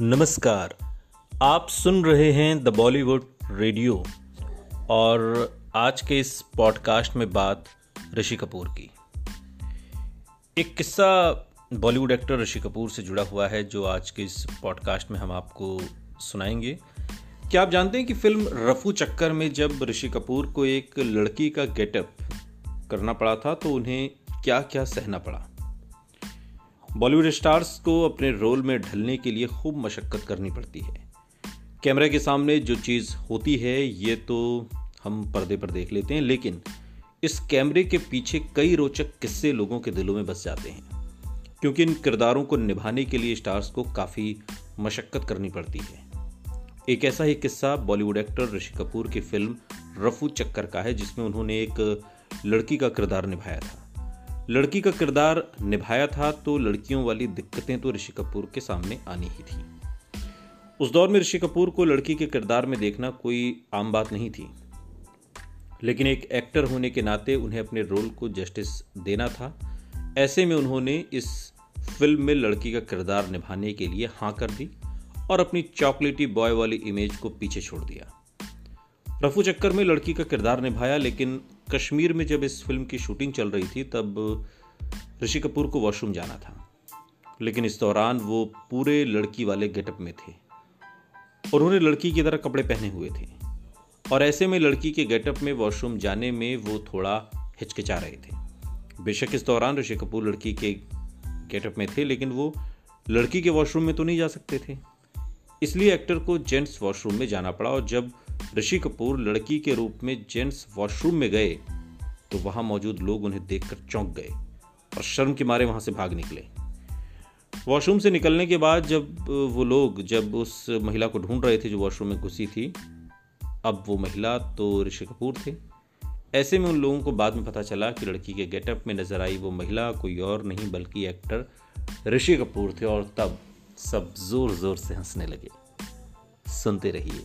नमस्कार। आप सुन रहे हैं द बॉलीवुड रेडियो और आज के इस पॉडकास्ट में बात ऋषि कपूर की। एक किस्सा बॉलीवुड एक्टर ऋषि कपूर से जुड़ा हुआ है जो आज के इस पॉडकास्ट में हम आपको सुनाएँगे। क्या आप जानते हैं कि फ़िल्म रफू चक्कर में जब ऋषि कपूर को एक लड़की का गेटअप करना पड़ा था तो उन्हें क्या क्या सहना पड़ा? बॉलीवुड स्टार्स को अपने रोल में ढलने के लिए खूब मशक्क़त करनी पड़ती है। कैमरे के सामने जो चीज़ होती है, ये तो हम पर्दे पर देख लेते हैं, लेकिन इस कैमरे के पीछे कई रोचक किस्से लोगों के दिलों में बस जाते हैं। क्योंकि इन किरदारों को निभाने के लिए स्टार्स को काफ़ी मशक्क़त करनी पड़ती है। एक ऐसा ही किस्सा बॉलीवुड एक्टर ऋषि कपूर की फ़िल्म रफू चक्कर का है, जिसमें उन्होंने एक लड़की का किरदार निभाया था। लड़की का किरदार निभाया था तो लड़कियों वाली दिक्कतें तो ऋषि कपूर के सामने आनी ही थी। उस दौर में ऋषि कपूर को लड़की के किरदार में देखना कोई आम बात नहीं थी। लेकिन एक एक्टर होने के नाते उन्हें अपने रोल को जस्टिस देना था। ऐसे में उन्होंने इस फ़िल्म में लड़की का किरदार निभाने के लिए हाँ कर दी और अपनी चॉकलेटी बॉय वाली इमेज को पीछे छोड़ दिया। रफू चक्कर में लड़की का किरदार निभाया, लेकिन कश्मीर में जब इस फ़िल्म की शूटिंग चल रही थी, तब ऋषि कपूर को वॉशरूम जाना था। लेकिन इस दौरान वो पूरे लड़की वाले गेटअप में थे। और उन्होंने लड़की की तरह कपड़े पहने हुए थे। और ऐसे में लड़की के गेटअप में वॉशरूम जाने में वो थोड़ा हिचकिचा रहे थे। बेशक इस दौरान ऋषि कपूर लड़की के गेटअप में थे, लेकिन वो लड़की के वॉशरूम में तो नहीं जा सकते थे। इसलिए एक्टर को जेंट्स वॉशरूम में जाना पड़ा और जब ऋषि कपूर लड़की के रूप में जेंट्स वॉशरूम में गए तो वहाँ मौजूद लोग उन्हें देखकर चौंक गए और शर्म के मारे वहाँ से भाग निकले। वॉशरूम से निकलने के बाद जब वो लोग, जब उस महिला को ढूंढ रहे थे जो वॉशरूम में घुसी थी, अब वो महिला तो ऋषि कपूर थे। ऐसे में उन लोगों को बाद में पता चला कि लड़की के गेटअप में नज़र आई वो महिला कोई और नहीं, बल्कि एक्टर ऋषि कपूर थे और तब सब ज़ोर ज़ोर से हंसने लगे। सुनते रहिए।